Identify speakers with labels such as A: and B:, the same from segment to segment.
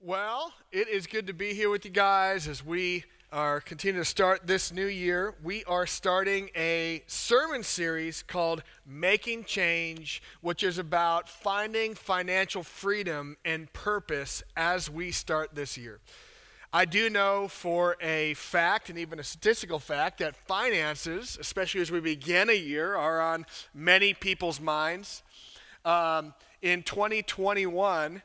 A: Well, it is good to be here with you guys as we are continuing to start this new year. We are starting a sermon series called Making Change, which is about finding financial freedom and purpose as we start this year. I do know for a fact, and even a statistical fact, that finances, especially as we begin a year, are on many people's minds. Um, in 2021,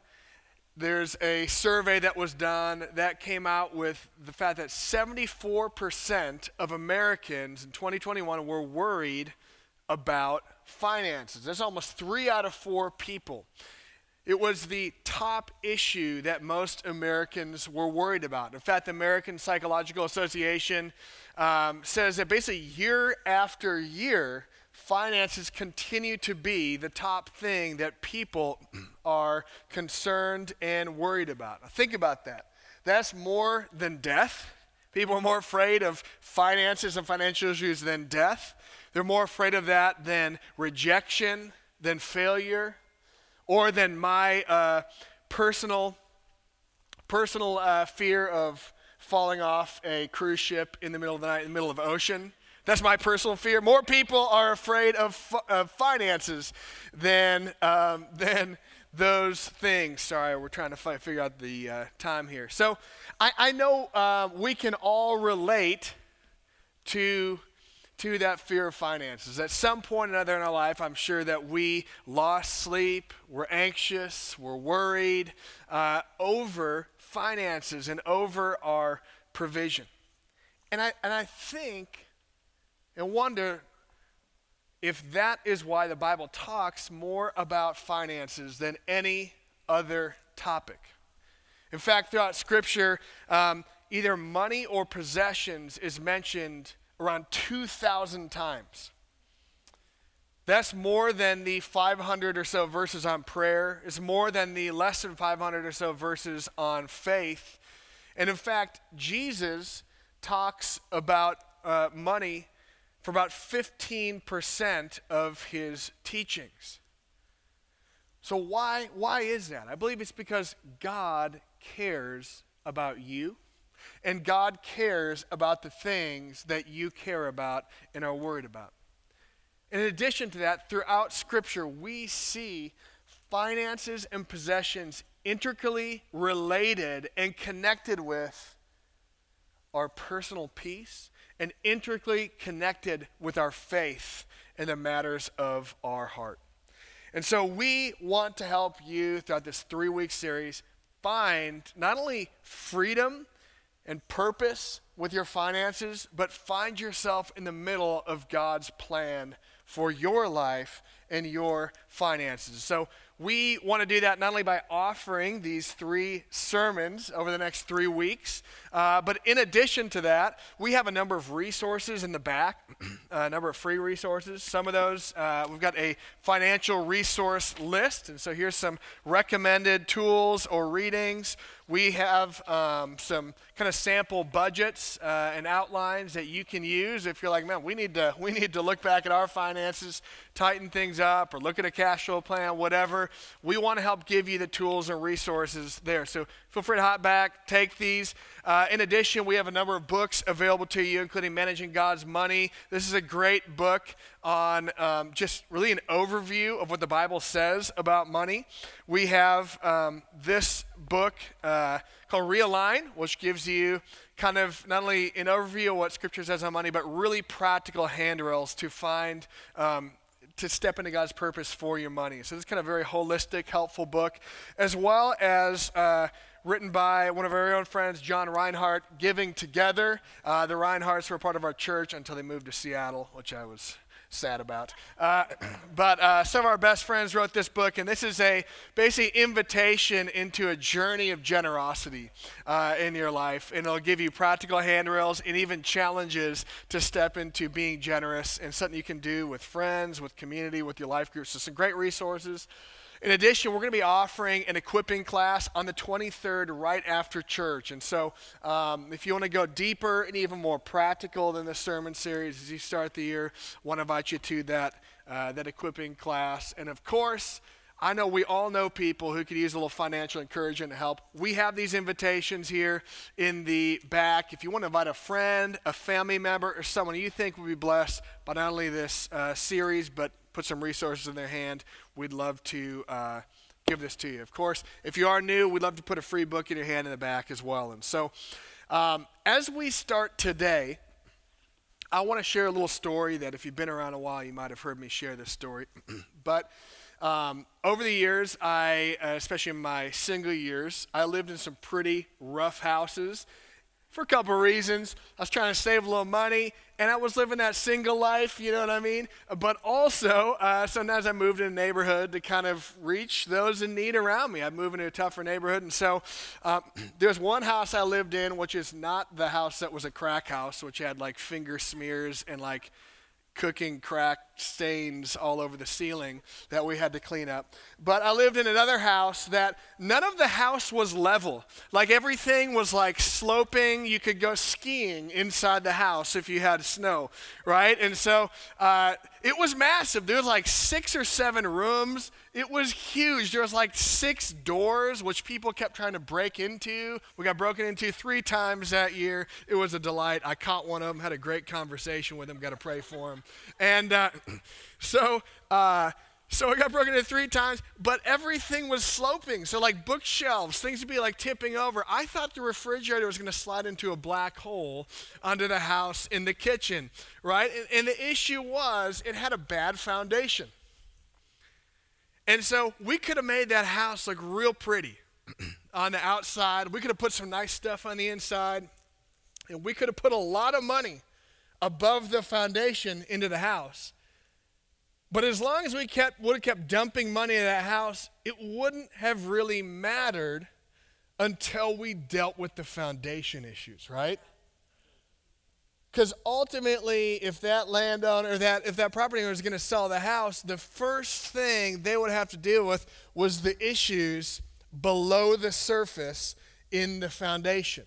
A: there's a survey that was done that came out with the fact that 74% of Americans in 2021 were worried about finances. That's almost three out of four people. It was the top issue that most Americans were worried about. In fact, the American Psychological Association um, says that basically year after year, finances continue to be the top thing that people are concerned and worried about. Now, think about that. That's more than death. People are more afraid of finances and financial issues than death. They're more afraid of that than rejection, than failure, or than my uh, personal personal uh, fear of falling off a cruise ship in the middle of the night in the middle of ocean. That's my personal fear. More people are afraid of, of finances than, um, than those things. Sorry, we're trying to figure out the uh, time here. So I, I know uh, we can all relate to, to that fear of finances. At some point or another in our life, I'm sure that we lost sleep, we're anxious, we're worried uh, over finances and over our provision. And I, and I think and wonder if that is why the Bible talks more about finances than any other topic. In fact, throughout Scripture, um, either money or possessions is mentioned around 2,000 times. That's more than the 500 or so verses on prayer. It's more than the less than 500 or so verses on faith. And in fact, Jesus talks about uh, money for about 15% of his teachings. So, why, why is that? I believe it's because God cares about you, and God cares about the things that you care about and are worried about. In addition to that, throughout Scripture, we see finances and possessions intricately related and connected with our personal peace and intricately connected with our faith in the matters of our heart. And so we want to help you throughout this three week series find not only freedom and purpose with your finances, but find yourself in the middle of God's plan for your life and your finances. So we want to do that not only by offering these three sermons over the next three weeks, uh, but in addition to that, we have a number of resources in the back, a number of free resources. Some of those, uh, we've got a financial resource list, and so here's some recommended tools or readings. We have um, some kind of sample budgets uh, and outlines that you can use if you're like, man, we need to we need to look back at our finances, tighten things up, or look at a cash flow plan, whatever. We want to help give you the tools and resources there. So feel free to hop back, take these. Uh, in addition, we have a number of books available to you, including Managing God's Money. This is a great book on um, just really an overview of what the Bible says about money. We have um, this book uh, called Realign, which gives you kind of not only an overview of what Scripture says on money, but really practical handrails to find. Um, to step into God's purpose for your money. So, this is kind of a very holistic, helpful book, as well as uh, written by one of our own friends, John Reinhardt, Giving Together. Uh, the Reinhardts were part of our church until they moved to Seattle, which I was sad about. Uh, but uh, some of our best friends wrote this book, and this is a basic invitation into a journey of generosity uh, in your life. And it'll give you practical handrails and even challenges to step into being generous and something you can do with friends, with community, with your life groups. So, some great resources. In addition, we're going to be offering an equipping class on the 23rd right after church. And so, um, if you want to go deeper and even more practical than the sermon series as you start the year, I want to invite you to that, uh, that equipping class. And of course, I know we all know people who could use a little financial encouragement and help. We have these invitations here in the back. If you want to invite a friend, a family member, or someone you think would be blessed by not only this uh, series, but put some resources in their hand, we'd love to uh, give this to you. Of course, if you are new, we'd love to put a free book in your hand in the back as well. And so, um, as we start today, I want to share a little story that if you've been around a while, you might have heard me share this story. but um, over the years, I, uh, especially in my single years, I lived in some pretty rough houses for a couple of reasons. I was trying to save a little money, and I was living that single life, you know what I mean? But also, uh, sometimes I moved in a neighborhood to kind of reach those in need around me. I moved into a tougher neighborhood, and so um, there's one house I lived in, which is not the house that was a crack house, which had like finger smears and like cooking crack stains all over the ceiling that we had to clean up. But I lived in another house that none of the house was level. Like everything was like sloping. You could go skiing inside the house if you had snow, right? And so uh, it was massive. There was like six or seven rooms. It was huge. There was like six doors, which people kept trying to break into. We got broken into three times that year. It was a delight. I caught one of them, had a great conversation with him, got to pray for him. And uh, so, uh, so I got broken into three times, but everything was sloping. So, like bookshelves, things would be like tipping over. I thought the refrigerator was going to slide into a black hole under the house in the kitchen, right? And, and the issue was it had a bad foundation. And so we could have made that house look real pretty on the outside. We could have put some nice stuff on the inside. And we could have put a lot of money above the foundation into the house. But as long as we kept would have kept dumping money in that house, it wouldn't have really mattered until we dealt with the foundation issues, right? Because ultimately, if that landowner, that if that property owner is going to sell the house, the first thing they would have to deal with was the issues below the surface in the foundation.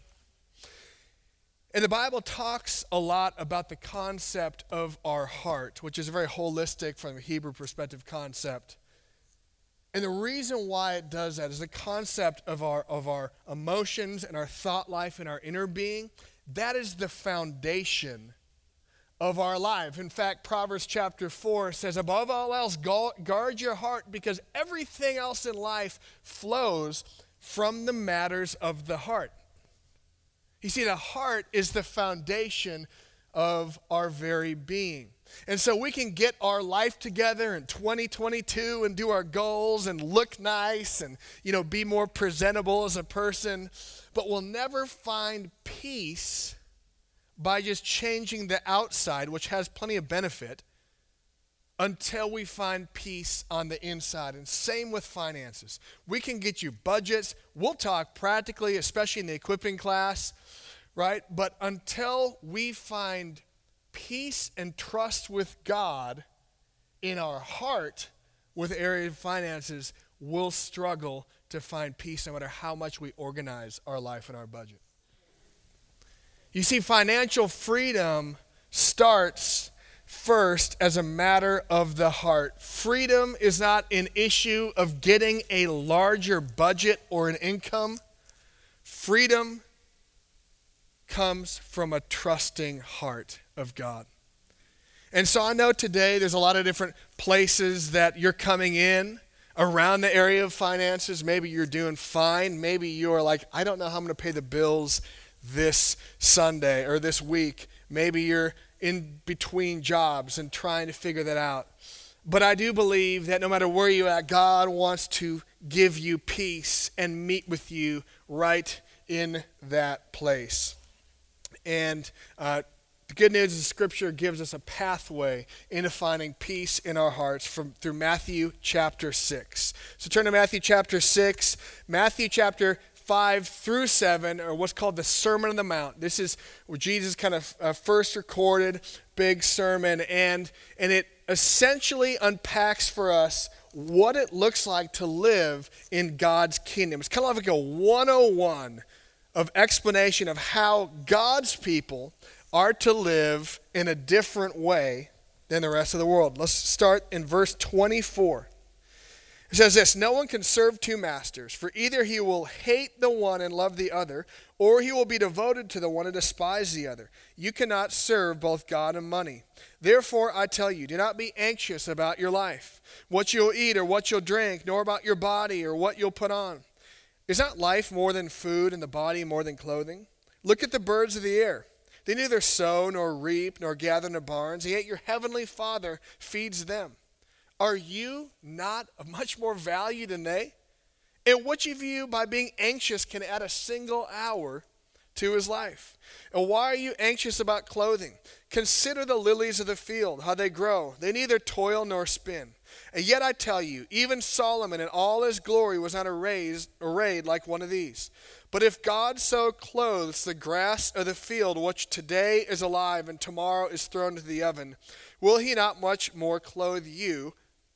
A: And the Bible talks a lot about the concept of our heart, which is a very holistic, from a Hebrew perspective, concept. And the reason why it does that is the concept of our, of our emotions and our thought life and our inner being. That is the foundation of our life. In fact, Proverbs chapter 4 says, Above all else, guard your heart because everything else in life flows from the matters of the heart. You see, the heart is the foundation of our very being. And so we can get our life together in 2022 and do our goals and look nice and you know be more presentable as a person, but we'll never find peace by just changing the outside, which has plenty of benefit, until we find peace on the inside. And same with finances. We can get you budgets. We'll talk practically, especially in the equipping class, right? But until we find peace and trust with God in our heart with area of finances, we'll struggle to find peace no matter how much we organize our life and our budget. You see, financial freedom starts first as a matter of the heart. Freedom is not an issue of getting a larger budget or an income. Freedom comes from a trusting heart of God. And so I know today there's a lot of different places that you're coming in around the area of finances. Maybe you're doing fine. Maybe you're like, I don't know how I'm going to pay the bills this Sunday or this week. Maybe you're in between jobs and trying to figure that out. But I do believe that no matter where you're at, God wants to give you peace and meet with you right in that place. And uh, the good news is Scripture gives us a pathway into finding peace in our hearts from through Matthew chapter 6. So turn to Matthew chapter 6. Matthew chapter 5 through 7 are what's called the Sermon on the Mount. This is where Jesus kind of uh, first recorded big sermon and and it essentially unpacks for us what it looks like to live in God's kingdom. It's kind of like a 101 of explanation of how God's people are to live in a different way than the rest of the world. Let's start in verse 24. It says this No one can serve two masters, for either he will hate the one and love the other, or he will be devoted to the one and despise the other. You cannot serve both God and money. Therefore, I tell you, do not be anxious about your life, what you'll eat or what you'll drink, nor about your body or what you'll put on. Is not life more than food and the body more than clothing? Look at the birds of the air. They neither sow nor reap nor gather in barns, yet your heavenly Father feeds them. Are you not of much more value than they? And which of you, by being anxious, can add a single hour to his life? And why are you anxious about clothing? Consider the lilies of the field, how they grow. They neither toil nor spin. And yet I tell you, even Solomon in all his glory was not arrayed, arrayed like one of these. But if God so clothes the grass of the field, which today is alive and tomorrow is thrown into the oven, will he not much more clothe you,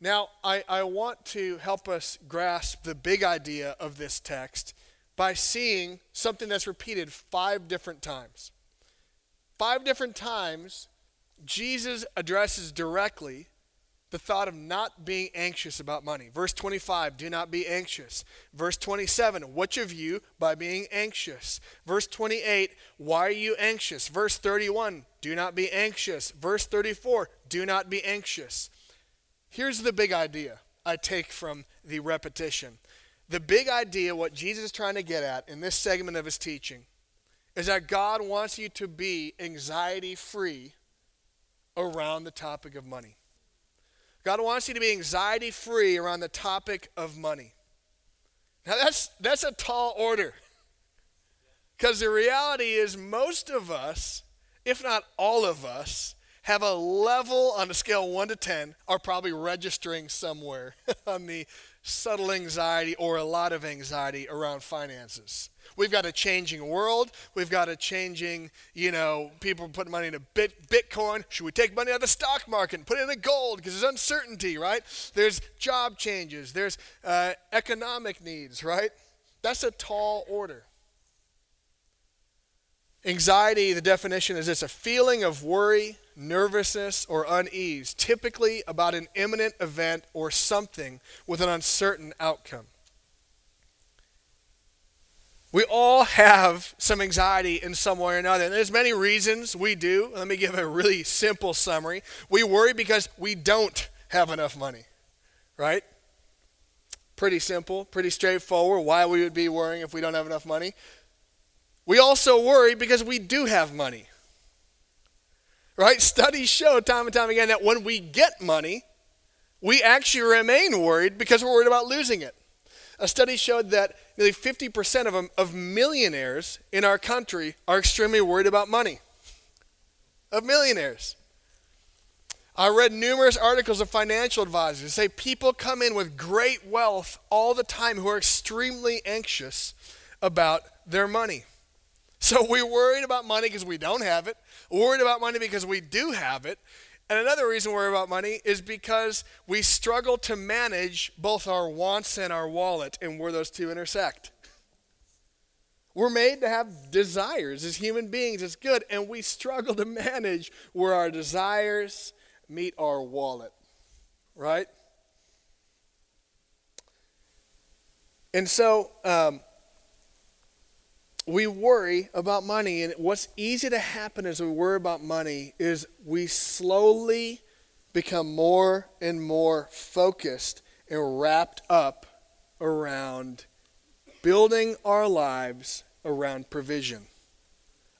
A: Now, I, I want to help us grasp the big idea of this text by seeing something that's repeated five different times. Five different times, Jesus addresses directly the thought of not being anxious about money. Verse 25, do not be anxious. Verse 27, which of you by being anxious? Verse 28, why are you anxious? Verse 31, do not be anxious. Verse 34, do not be anxious. Here's the big idea I take from the repetition. The big idea, what Jesus is trying to get at in this segment of his teaching, is that God wants you to be anxiety free around the topic of money. God wants you to be anxiety free around the topic of money. Now, that's, that's a tall order. Because the reality is, most of us, if not all of us, have a level on a scale 1 to 10 are probably registering somewhere on the subtle anxiety or a lot of anxiety around finances. We've got a changing world. We've got a changing, you know, people putting money into bit, Bitcoin. Should we take money out of the stock market and put it in gold because there's uncertainty, right? There's job changes. There's uh, economic needs, right? That's a tall order. Anxiety, the definition is it's a feeling of worry, nervousness, or unease, typically about an imminent event or something with an uncertain outcome. We all have some anxiety in some way or another. And there's many reasons we do. Let me give a really simple summary. We worry because we don't have enough money, right? Pretty simple, pretty straightforward why we would be worrying if we don't have enough money. We also worry because we do have money. Right? Studies show time and time again that when we get money, we actually remain worried because we're worried about losing it. A study showed that nearly 50% of, them, of millionaires in our country are extremely worried about money. Of millionaires. I read numerous articles of financial advisors say people come in with great wealth all the time who are extremely anxious about their money. So we're worried about money because we don't have it, worried about money because we do have it. And another reason we worry about money is because we struggle to manage both our wants and our wallet and where those two intersect. We're made to have desires as human beings. It's good. And we struggle to manage where our desires meet our wallet. Right? And so, um, we worry about money. And what's easy to happen as we worry about money is we slowly become more and more focused and wrapped up around building our lives around provision.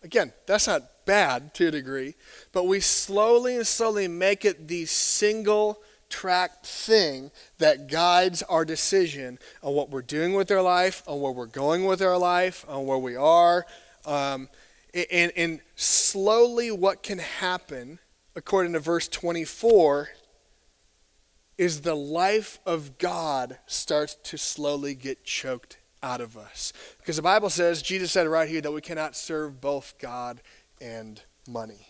A: Again, that's not bad to a degree, but we slowly and slowly make it the single track thing that guides our decision on what we're doing with our life, on where we're going with our life, on where we are. Um, and, and slowly, what can happen, according to verse 24, is the life of God starts to slowly get choked out of us. Because the Bible says, Jesus said right here, that we cannot serve both God and money.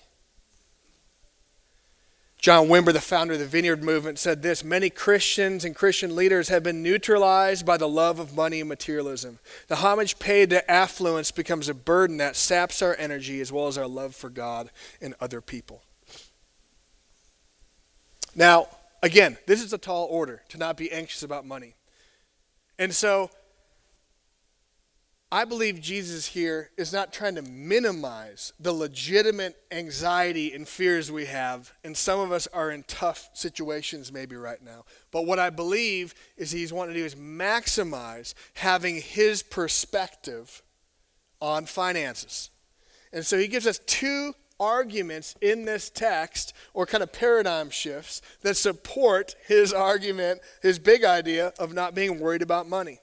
A: John Wimber, the founder of the Vineyard Movement, said this Many Christians and Christian leaders have been neutralized by the love of money and materialism. The homage paid to affluence becomes a burden that saps our energy as well as our love for God and other people. Now, again, this is a tall order to not be anxious about money. And so, I believe Jesus here is not trying to minimize the legitimate anxiety and fears we have, and some of us are in tough situations maybe right now. But what I believe is he's wanting to do is maximize having his perspective on finances. And so he gives us two arguments in this text, or kind of paradigm shifts, that support his argument, his big idea of not being worried about money.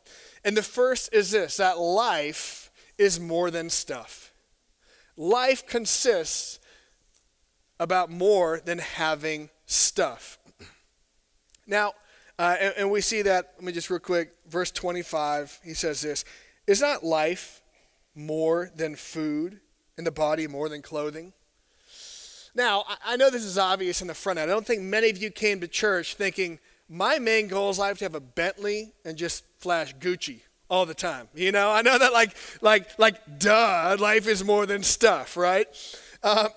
A: And the first is this that life is more than stuff. Life consists about more than having stuff. Now, uh, and, and, we see that, let me just real quick, verse 25, he says this Is not life more than food, and the body more than clothing? Now, I, I know this is obvious in the front end. I don't think many of you came to church thinking, my main goal is I have to have a Bentley and just flash Gucci all the time. You know, I know that like like like duh, life is more than stuff, right? Uh,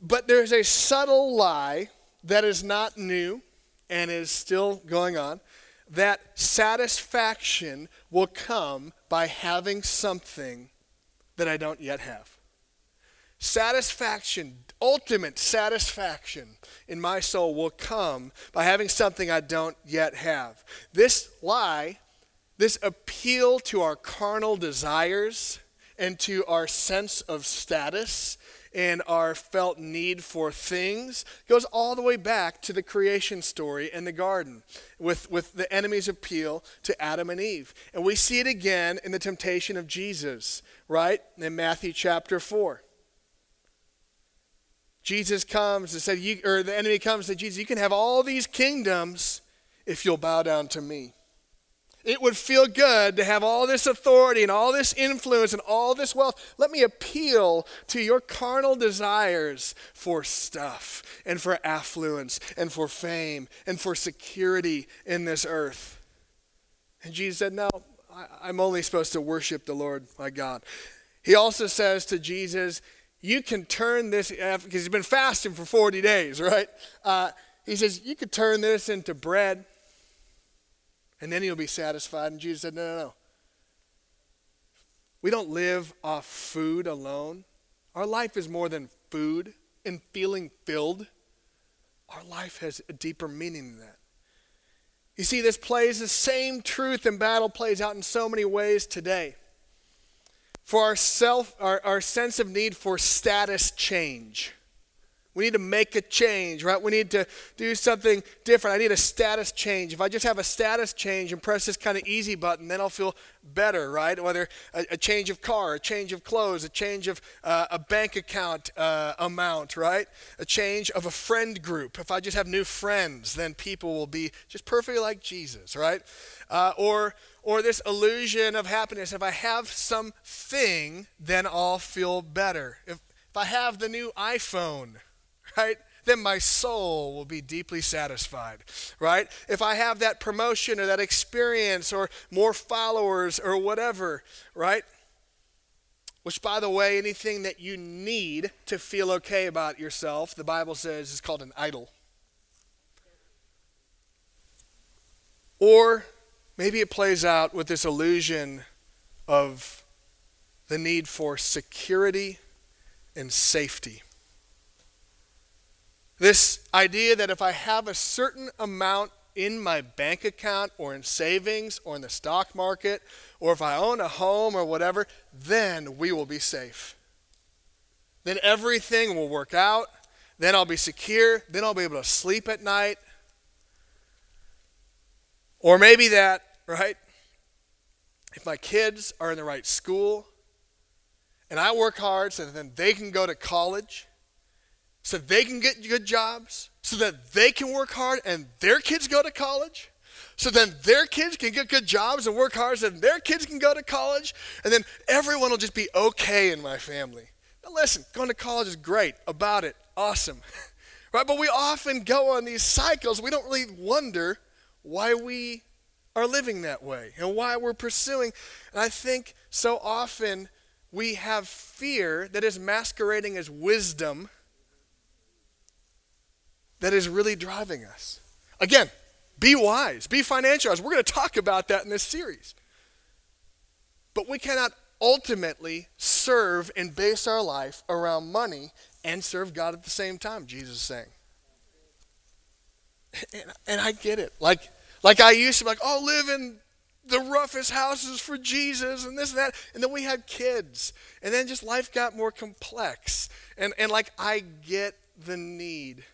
A: but there's a subtle lie that is not new and is still going on that satisfaction will come by having something that I don't yet have. Satisfaction, ultimate satisfaction in my soul will come by having something I don't yet have. This lie, this appeal to our carnal desires and to our sense of status and our felt need for things goes all the way back to the creation story in the garden with, with the enemy's appeal to Adam and Eve. And we see it again in the temptation of Jesus, right? In Matthew chapter 4. Jesus comes and said, you, or the enemy comes and Jesus, you can have all these kingdoms if you'll bow down to me. It would feel good to have all this authority and all this influence and all this wealth. Let me appeal to your carnal desires for stuff and for affluence and for fame and for security in this earth. And Jesus said, No, I'm only supposed to worship the Lord my God. He also says to Jesus, you can turn this, because he's been fasting for 40 days, right? Uh, he says, you could turn this into bread, and then you'll be satisfied. And Jesus said, no, no, no. We don't live off food alone. Our life is more than food and feeling filled. Our life has a deeper meaning than that. You see, this plays the same truth and battle plays out in so many ways today for our self our, our sense of need for status change we need to make a change right? We need to do something different. I need a status change. If i just have a status change and press this kind of easy button then i'll feel better right? Whether a, a change of car a change of clothes a change of uh, a bank account uh, amount right? A change of a friend group. If i just have new friends then people will be just perfectly like jesus right? Uh, or or this illusion of happiness. If I have something, then I'll feel better. If, if I have the new iPhone, right, then my soul will be deeply satisfied, right? If I have that promotion or that experience or more followers or whatever, right? Which, by the way, anything that you need to feel okay about yourself, the Bible says is called an idol. Or Maybe it plays out with this illusion of the need for security and safety. This idea that if I have a certain amount in my bank account or in savings or in the stock market or if I own a home or whatever, then we will be safe. Then everything will work out. Then I'll be secure. Then I'll be able to sleep at night. Or maybe that, right? If my kids are in the right school and I work hard so that then they can go to college, so they can get good jobs, so that they can work hard and their kids go to college? So then their kids can get good jobs and work hard, so their kids can go to college, and then everyone will just be okay in my family. Now, listen, going to college is great, about it, awesome. right? But we often go on these cycles. We don't really wonder why we are living that way and why we're pursuing. And I think so often we have fear that is masquerading as wisdom that is really driving us. Again, be wise, be financial wise. We're going to talk about that in this series. But we cannot ultimately serve and base our life around money and serve God at the same time, Jesus is saying. And, and I get it. Like, like I used to be like, oh, live in the roughest houses for Jesus and this and that. And then we had kids. And then just life got more complex. And, and like, I get the need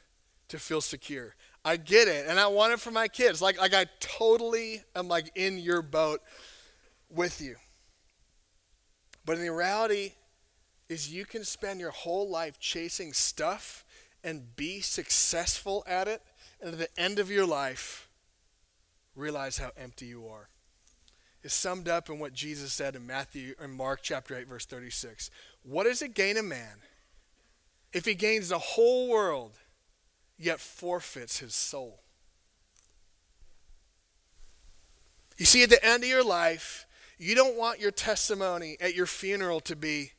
A: to feel secure. I get it. And I want it for my kids. Like, like I totally am like in your boat with you. But in the reality is you can spend your whole life chasing stuff and be successful at it. And at the end of your life, realize how empty you are. It's summed up in what Jesus said in Matthew or Mark chapter 8 verse 36. What does it gain a man if he gains the whole world yet forfeits his soul? You see at the end of your life, you don't want your testimony at your funeral to be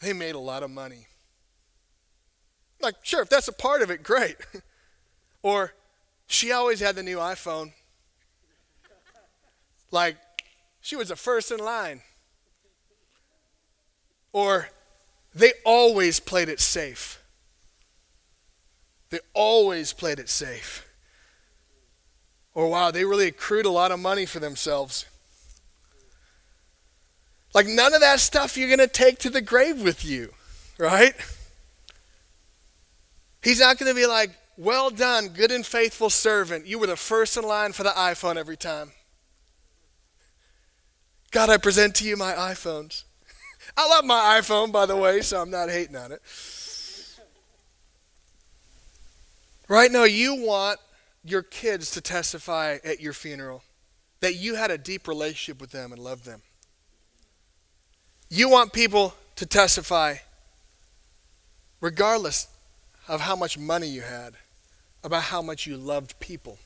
A: they made a lot of money. Like, sure, if that's a part of it, great. or she always had the new iPhone. Like, she was the first in line. Or they always played it safe. They always played it safe. Or wow, they really accrued a lot of money for themselves. Like, none of that stuff you're going to take to the grave with you, right? He's not going to be like, well done, good and faithful servant. You were the first in line for the iPhone every time. God, I present to you my iPhones. I love my iPhone, by the way, so I'm not hating on it. Right now, you want your kids to testify at your funeral that you had a deep relationship with them and loved them. You want people to testify, regardless of how much money you had, about how much you loved people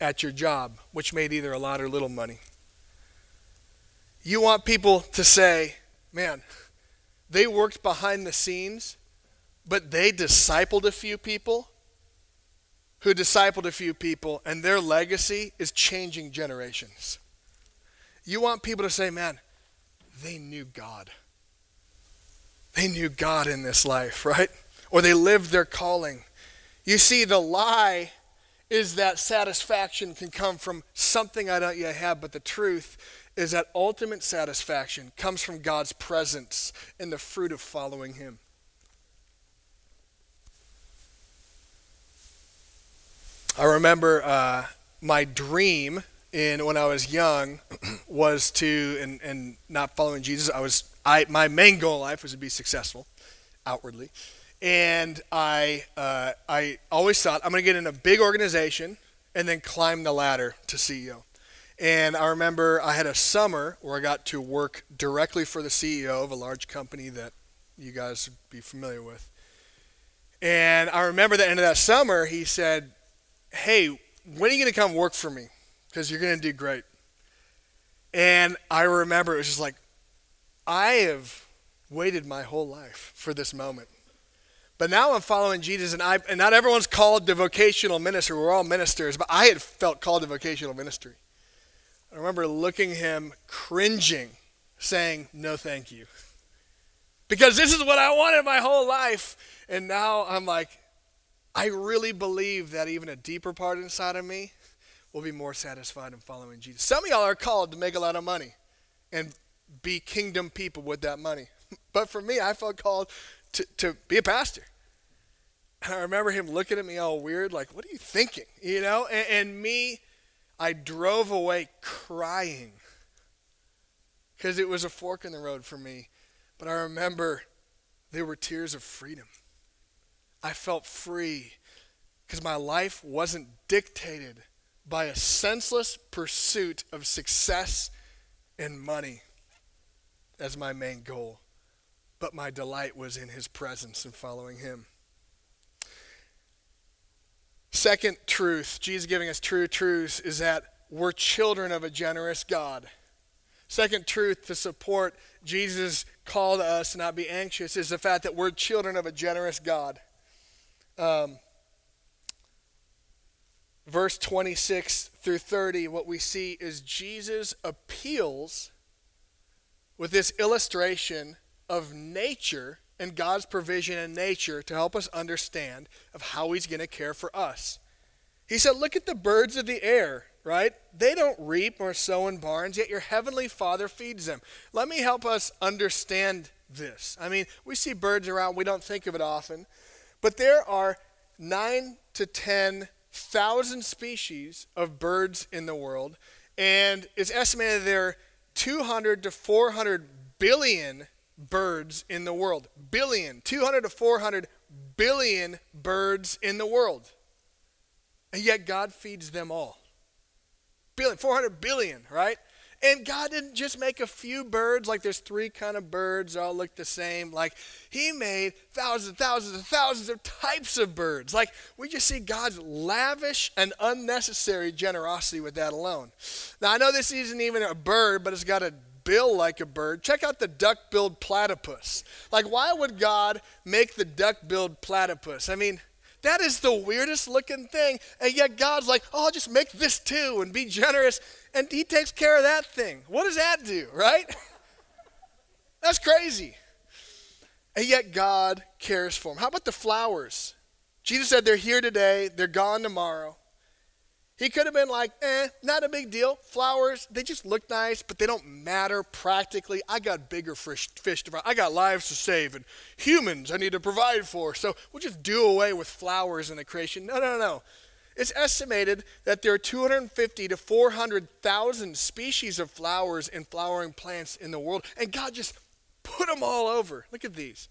A: at your job, which made either a lot or little money. You want people to say, man, they worked behind the scenes, but they discipled a few people who discipled a few people, and their legacy is changing generations. You want people to say, man, they knew God. They knew God in this life, right? Or they lived their calling. You see, the lie is that satisfaction can come from something I don't yet have, but the truth is that ultimate satisfaction comes from God's presence and the fruit of following Him. I remember uh, my dream in when I was young was to and, and not following Jesus. I was I my main goal in life was to be successful outwardly. And I, uh, I always thought I'm going to get in a big organization and then climb the ladder to CEO. And I remember I had a summer where I got to work directly for the CEO of a large company that you guys would be familiar with. And I remember the end of that summer, he said, Hey, when are you going to come work for me? Because you're going to do great. And I remember it was just like, I have waited my whole life for this moment. But now I'm following Jesus, and I and not everyone's called to vocational ministry. We're all ministers, but I had felt called to vocational ministry. I remember looking him, cringing, saying, "No, thank you," because this is what I wanted my whole life. And now I'm like, I really believe that even a deeper part inside of me will be more satisfied in following Jesus. Some of y'all are called to make a lot of money and be kingdom people with that money. But for me, I felt called to, to be a pastor. And I remember him looking at me all weird, like, what are you thinking? You know? And, and me, I drove away crying because it was a fork in the road for me. But I remember there were tears of freedom. I felt free because my life wasn't dictated by a senseless pursuit of success and money as my main goal, but my delight was in his presence and following him. Second truth, Jesus giving us true truths, is that we're children of a generous God. Second truth to support Jesus' call to us to not be anxious is the fact that we're children of a generous God. Um, verse 26 through 30, what we see is Jesus appeals with this illustration of nature and God's provision in nature to help us understand of how he's going to care for us. He said, "Look at the birds of the air, right? They don't reap or sow in barns, yet your heavenly Father feeds them." Let me help us understand this. I mean, we see birds around, we don't think of it often, but there are 9 to 10 thousand species of birds in the world, and it's estimated there are 200 to 400 billion birds in the world. Billion, 200 to 400 billion birds in the world. And yet God feeds them all. Billion, 400 billion, right? And God didn't just make a few birds, like there's three kind of birds, all look the same. Like He made thousands and thousands and thousands of types of birds. Like we just see God's lavish and unnecessary generosity with that alone. Now I know this isn't even a bird, but it's got a bill like a bird. Check out the duck billed platypus. Like, why would God make the duck billed platypus? I mean, that is the weirdest looking thing. And yet God's like, oh, I'll just make this too and be generous. And He takes care of that thing. What does that do, right? That's crazy. And yet God cares for them. How about the flowers? Jesus said they're here today, they're gone tomorrow. He could have been like, eh, not a big deal. Flowers, they just look nice, but they don't matter practically. I got bigger fish, fish to fry. I got lives to save and humans I need to provide for. So we'll just do away with flowers in the creation. No, no, no. It's estimated that there are 250 to 400,000 species of flowers and flowering plants in the world, and God just put them all over. Look at these.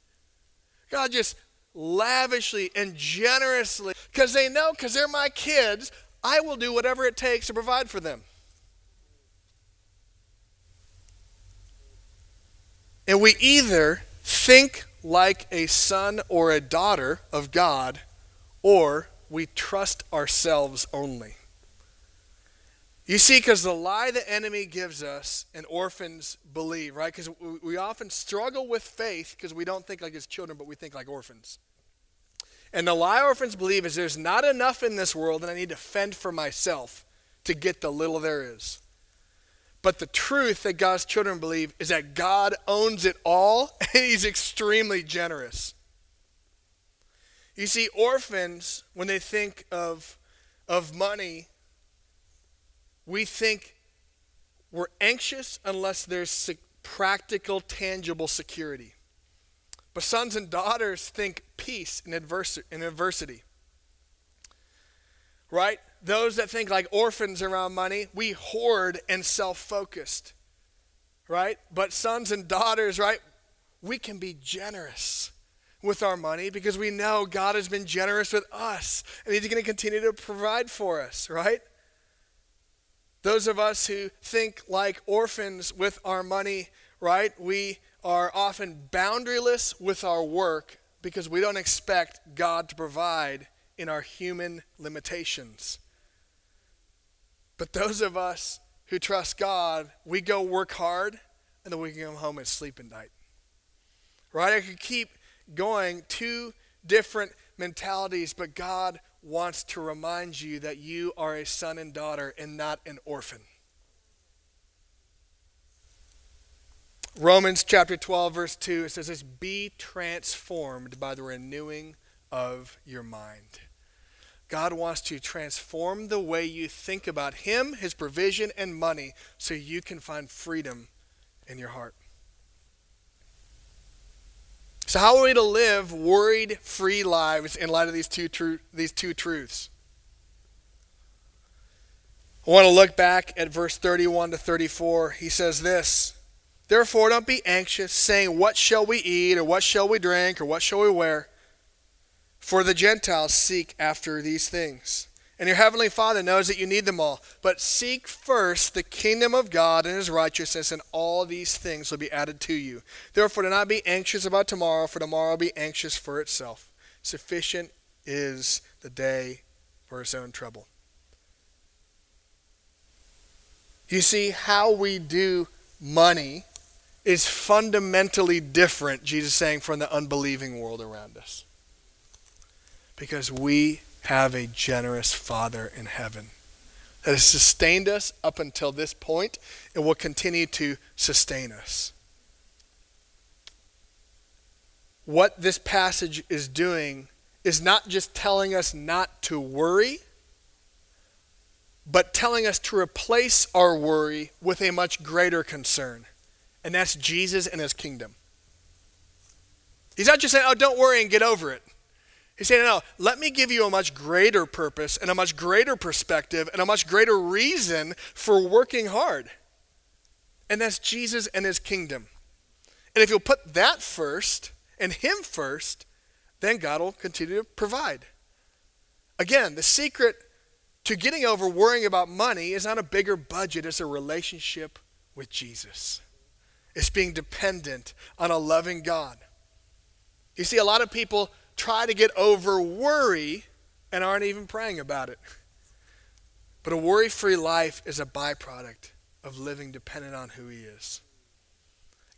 A: God just lavishly and generously, because they know, because they're my kids, I will do whatever it takes to provide for them. And we either think like a son or a daughter of God, or we trust ourselves only. You see, because the lie the enemy gives us and orphans believe, right? Because we often struggle with faith because we don't think like his children, but we think like orphans. And the lie orphans believe is there's not enough in this world and I need to fend for myself to get the little there is. But the truth that God's children believe is that God owns it all and he's extremely generous. You see, orphans, when they think of, of money, we think we're anxious unless there's practical, tangible security. But sons and daughters think peace in, in adversity. Right? Those that think like orphans around money, we hoard and self focused. Right? But sons and daughters, right? We can be generous with our money because we know God has been generous with us and He's going to continue to provide for us, right? Those of us who think like orphans with our money, right? We are often boundaryless with our work because we don't expect God to provide in our human limitations. But those of us who trust God, we go work hard and then we can come home and sleep at night. Right? I could keep going two different mentalities, but God wants to remind you that you are a son and daughter and not an orphan. Romans chapter 12, verse 2, it says this Be transformed by the renewing of your mind. God wants to transform the way you think about Him, His provision, and money so you can find freedom in your heart. So, how are we to live worried free lives in light of these two, tru- these two truths? I want to look back at verse 31 to 34. He says this. Therefore, don't be anxious, saying, What shall we eat, or what shall we drink, or what shall we wear? For the Gentiles seek after these things. And your heavenly Father knows that you need them all. But seek first the kingdom of God and his righteousness, and all these things will be added to you. Therefore, do not be anxious about tomorrow, for tomorrow will be anxious for itself. Sufficient is the day for its own trouble. You see, how we do money is fundamentally different, Jesus saying, from the unbelieving world around us. Because we have a generous Father in heaven that has sustained us up until this point and will continue to sustain us. What this passage is doing is not just telling us not to worry, but telling us to replace our worry with a much greater concern, and that's Jesus and his kingdom. He's not just saying, oh, don't worry and get over it. He's saying, no, let me give you a much greater purpose and a much greater perspective and a much greater reason for working hard. And that's Jesus and his kingdom. And if you'll put that first and him first, then God will continue to provide. Again, the secret to getting over worrying about money is not a bigger budget, it's a relationship with Jesus. It's being dependent on a loving God. You see, a lot of people try to get over worry and aren't even praying about it. But a worry free life is a byproduct of living dependent on who He is.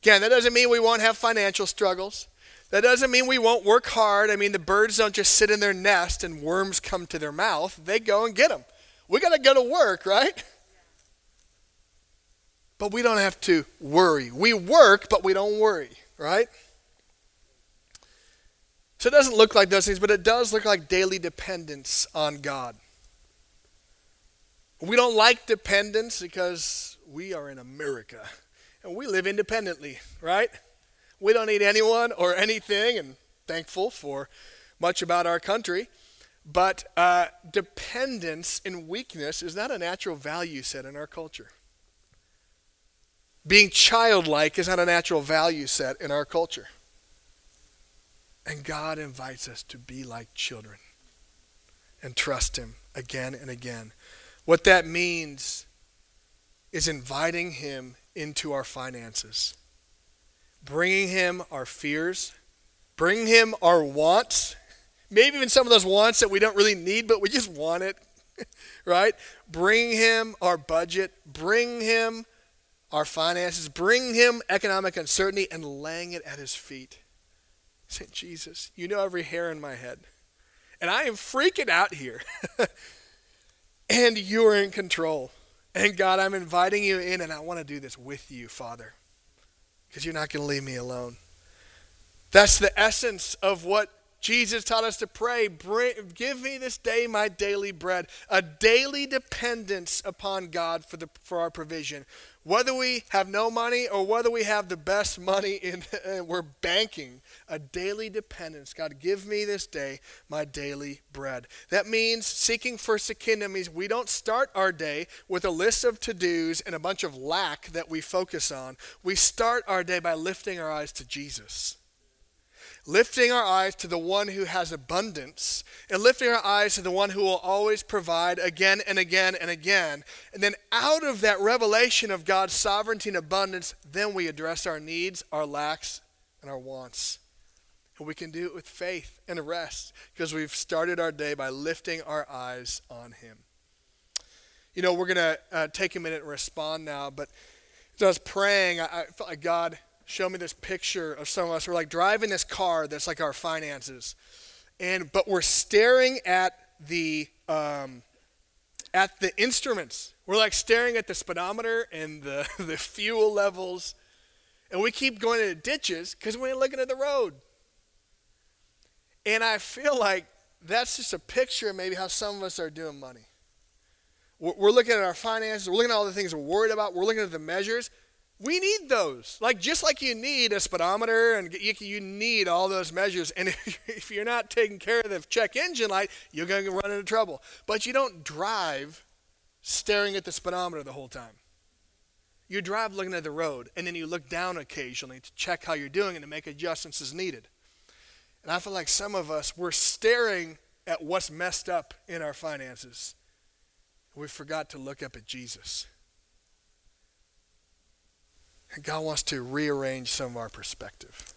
A: Again, that doesn't mean we won't have financial struggles. That doesn't mean we won't work hard. I mean, the birds don't just sit in their nest and worms come to their mouth, they go and get them. We got to go to work, right? But we don't have to worry. We work, but we don't worry, right? So it doesn't look like those things, but it does look like daily dependence on God. We don't like dependence because we are in America and we live independently, right? We don't need anyone or anything, and thankful for much about our country. But uh, dependence and weakness is not a natural value set in our culture. Being childlike is not a natural value set in our culture. And God invites us to be like children and trust Him again and again. What that means is inviting Him into our finances, bringing Him our fears, bringing Him our wants, maybe even some of those wants that we don't really need, but we just want it, right? Bring Him our budget, bring Him our finances, bring Him economic uncertainty, and laying it at His feet Saint Jesus, you know every hair in my head. And I am freaking out here. and you're in control. And God, I'm inviting you in, and I want to do this with you, Father, because you're not going to leave me alone. That's the essence of what Jesus taught us to pray. Give me this day my daily bread, a daily dependence upon God for, the, for our provision. Whether we have no money or whether we have the best money in, we're banking a daily dependence. God, give me this day my daily bread. That means seeking first the kingdom means we don't start our day with a list of to dos and a bunch of lack that we focus on. We start our day by lifting our eyes to Jesus lifting our eyes to the one who has abundance, and lifting our eyes to the one who will always provide again and again and again. And then out of that revelation of God's sovereignty and abundance, then we address our needs, our lacks, and our wants. And we can do it with faith and rest because we've started our day by lifting our eyes on Him. You know, we're going to uh, take a minute and respond now, but as I was praying, I, I felt like God showed me this picture of some of us. We're like driving this car that's like our finances, and but we're staring at the um, at the instruments. We're like staring at the speedometer and the, the fuel levels, and we keep going into ditches because we ain't looking at the road. And I feel like that's just a picture of maybe how some of us are doing money. We're looking at our finances, we're looking at all the things we're worried about, we're looking at the measures. We need those. Like just like you need a speedometer and you, you need all those measures. And if, if you're not taking care of the check engine light, you're going to run into trouble. But you don't drive staring at the speedometer the whole time. You drive looking at the road, and then you look down occasionally to check how you're doing and to make adjustments as needed. And I feel like some of us, we're staring at what's messed up in our finances. We forgot to look up at Jesus. And God wants to rearrange some of our perspective.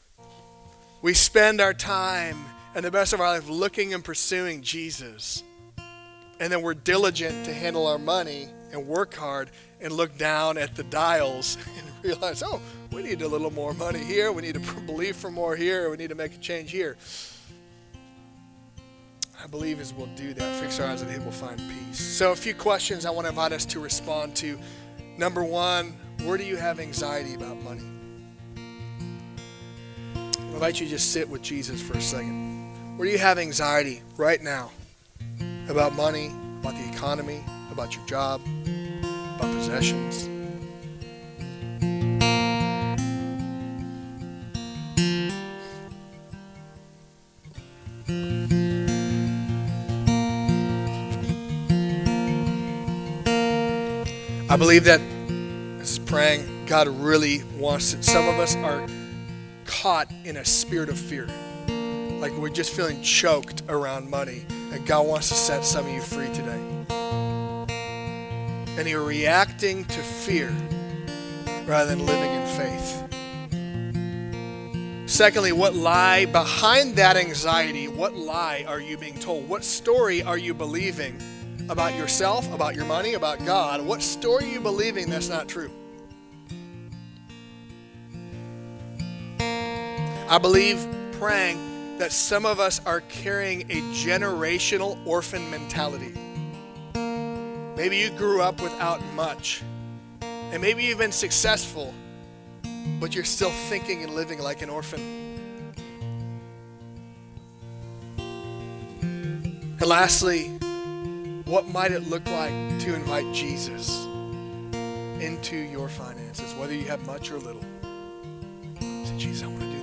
A: We spend our time and the best of our life looking and pursuing Jesus. And then we're diligent to handle our money and work hard and look down at the dials and realize, oh, we need a little more money here. We need to believe for more here. We need to make a change here. I believe as we'll do that, fix our eyes on Him, we'll find peace. So, a few questions I want to invite us to respond to. Number one, where do you have anxiety about money? I invite you to just sit with Jesus for a second. Where do you have anxiety right now about money, about the economy, about your job, about possessions? I believe that as praying, God really wants it. Some of us are caught in a spirit of fear. Like we're just feeling choked around money. And God wants to set some of you free today. And you're reacting to fear rather than living in faith. Secondly, what lie behind that anxiety? What lie are you being told? What story are you believing? About yourself, about your money, about God, what story are you believing that's not true? I believe praying that some of us are carrying a generational orphan mentality. Maybe you grew up without much, and maybe you've been successful, but you're still thinking and living like an orphan. And lastly, what might it look like to invite Jesus into your finances, whether you have much or little? Say, Jesus, I want to do